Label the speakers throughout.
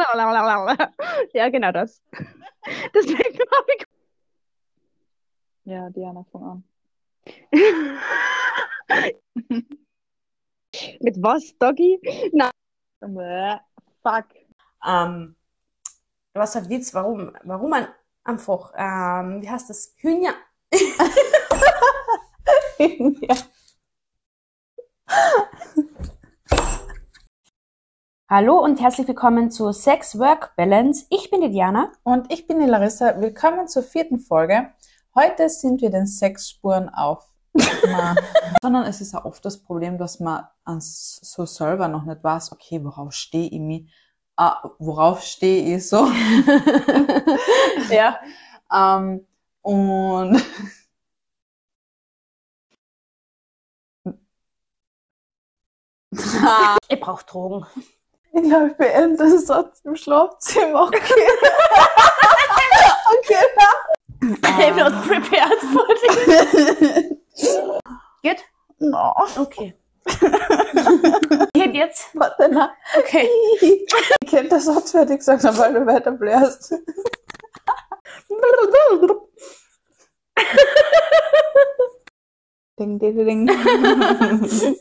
Speaker 1: Ja, genau das. Deswegen habe ich.
Speaker 2: Ja, Diana, fang an.
Speaker 1: Mit was, Doggy? Nein.
Speaker 2: Bäh, Fuck.
Speaker 3: Ähm, was ein Witz, warum, warum man einfach, ähm, wie heißt das, Hühner,
Speaker 2: ja.
Speaker 3: Hallo und herzlich willkommen zu Sex Work Balance. Ich bin die Diana.
Speaker 2: Und ich bin die Larissa. Willkommen zur vierten Folge. Heute sind wir den Sexspuren auf. Sondern es ist ja oft das Problem, dass man an so selber noch nicht weiß, okay, worauf stehe ich mich? Ah, worauf stehe ich so? ja. Ähm, und
Speaker 3: Ich brauche Drogen.
Speaker 2: Ich glaube, ich beende den Satz im Schlafzimmer. Okay. okay.
Speaker 3: I'm not prepared for this. Geht?
Speaker 2: No.
Speaker 3: Okay. Geht jetzt?
Speaker 2: Warte, na.
Speaker 3: Okay.
Speaker 2: Ich kenn den Satz fertig gesagt, weil du weiter blärst. Ding, ding, ding.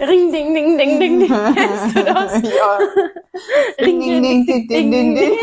Speaker 3: Ring, ding, ding, ding, ding, ding. Kennst du das?
Speaker 2: Ja.
Speaker 3: Ring,
Speaker 2: Ding, ding, ding, ding, ding, ding.